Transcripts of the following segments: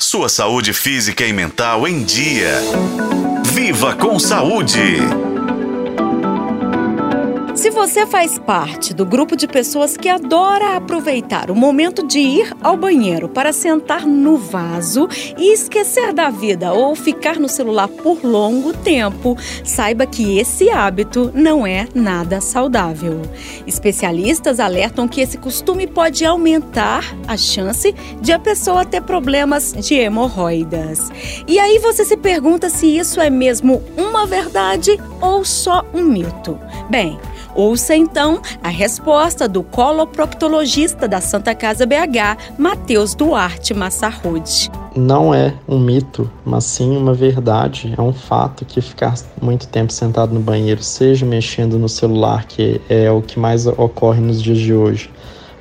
Sua saúde física e mental em dia. Viva com saúde! Se você faz parte do grupo de pessoas que adora aproveitar o momento de ir ao banheiro para sentar no vaso e esquecer da vida ou ficar no celular por longo tempo, saiba que esse hábito não é nada saudável. Especialistas alertam que esse costume pode aumentar a chance de a pessoa ter problemas de hemorroidas. E aí você se pergunta se isso é mesmo uma verdade ou só um mito. Bem, Ouça então a resposta do coloproctologista da Santa Casa BH, Matheus Duarte Massarrude. Não é um mito, mas sim uma verdade. É um fato que ficar muito tempo sentado no banheiro, seja mexendo no celular, que é o que mais ocorre nos dias de hoje,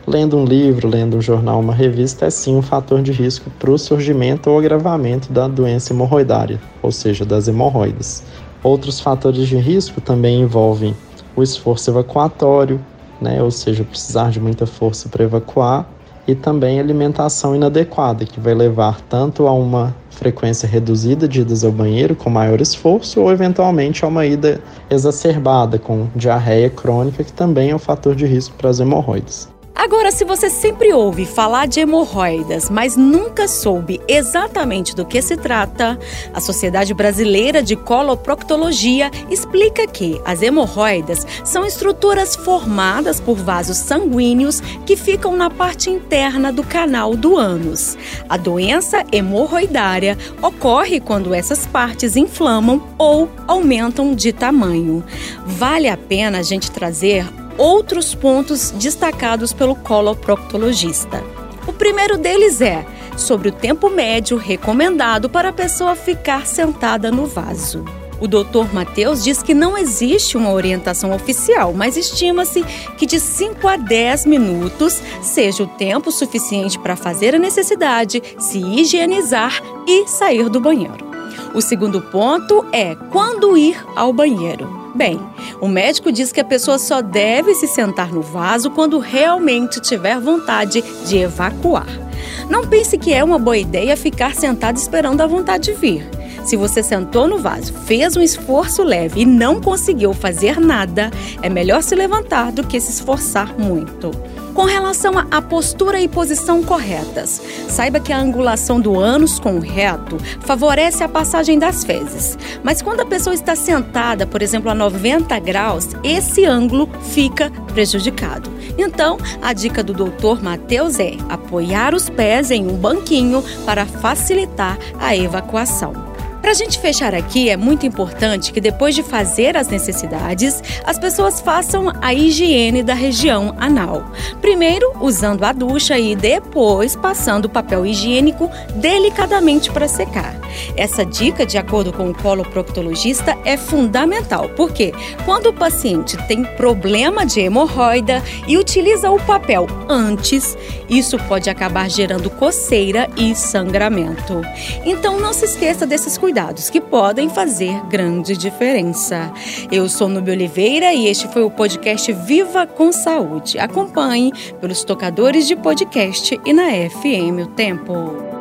lendo um livro, lendo um jornal, uma revista, é sim um fator de risco para o surgimento ou agravamento da doença hemorroidária, ou seja, das hemorroidas. Outros fatores de risco também envolvem o esforço evacuatório, né, ou seja, precisar de muita força para evacuar, e também alimentação inadequada, que vai levar tanto a uma frequência reduzida de idas ao banheiro com maior esforço ou eventualmente a uma ida exacerbada com diarreia crônica, que também é um fator de risco para as hemorroides. Agora, se você sempre ouve falar de hemorroidas, mas nunca soube exatamente do que se trata, a Sociedade Brasileira de Coloproctologia explica que as hemorroidas são estruturas formadas por vasos sanguíneos que ficam na parte interna do canal do ânus. A doença hemorroidária ocorre quando essas partes inflamam ou aumentam de tamanho. Vale a pena a gente trazer outros pontos destacados pelo coloproctologista. O primeiro deles é sobre o tempo médio recomendado para a pessoa ficar sentada no vaso. O Dr. Matheus diz que não existe uma orientação oficial, mas estima-se que de 5 a 10 minutos seja o tempo suficiente para fazer a necessidade, se higienizar e sair do banheiro. O segundo ponto é quando ir ao banheiro. Bem, o médico diz que a pessoa só deve se sentar no vaso quando realmente tiver vontade de evacuar. Não pense que é uma boa ideia ficar sentado esperando a vontade vir. Se você sentou no vaso, fez um esforço leve e não conseguiu fazer nada, é melhor se levantar do que se esforçar muito. Com relação à postura e posição corretas, saiba que a angulação do ânus com o reto favorece a passagem das fezes. Mas quando a pessoa está sentada, por exemplo, a 90 graus, esse ângulo fica prejudicado. Então, a dica do Dr. Matheus é apoiar os pés em um banquinho para facilitar a evacuação. Para a gente fechar aqui, é muito importante que depois de fazer as necessidades, as pessoas façam a higiene da região anal. Primeiro, usando a ducha e depois passando o papel higiênico delicadamente para secar. Essa dica, de acordo com o coloproctologista, é fundamental, porque quando o paciente tem problema de hemorroida e utiliza o papel antes, isso pode acabar gerando coceira e sangramento. Então não se esqueça desses cuidados que podem fazer grande diferença. Eu sou Nubia Oliveira e este foi o podcast Viva com Saúde. Acompanhe pelos tocadores de podcast e na FM O Tempo.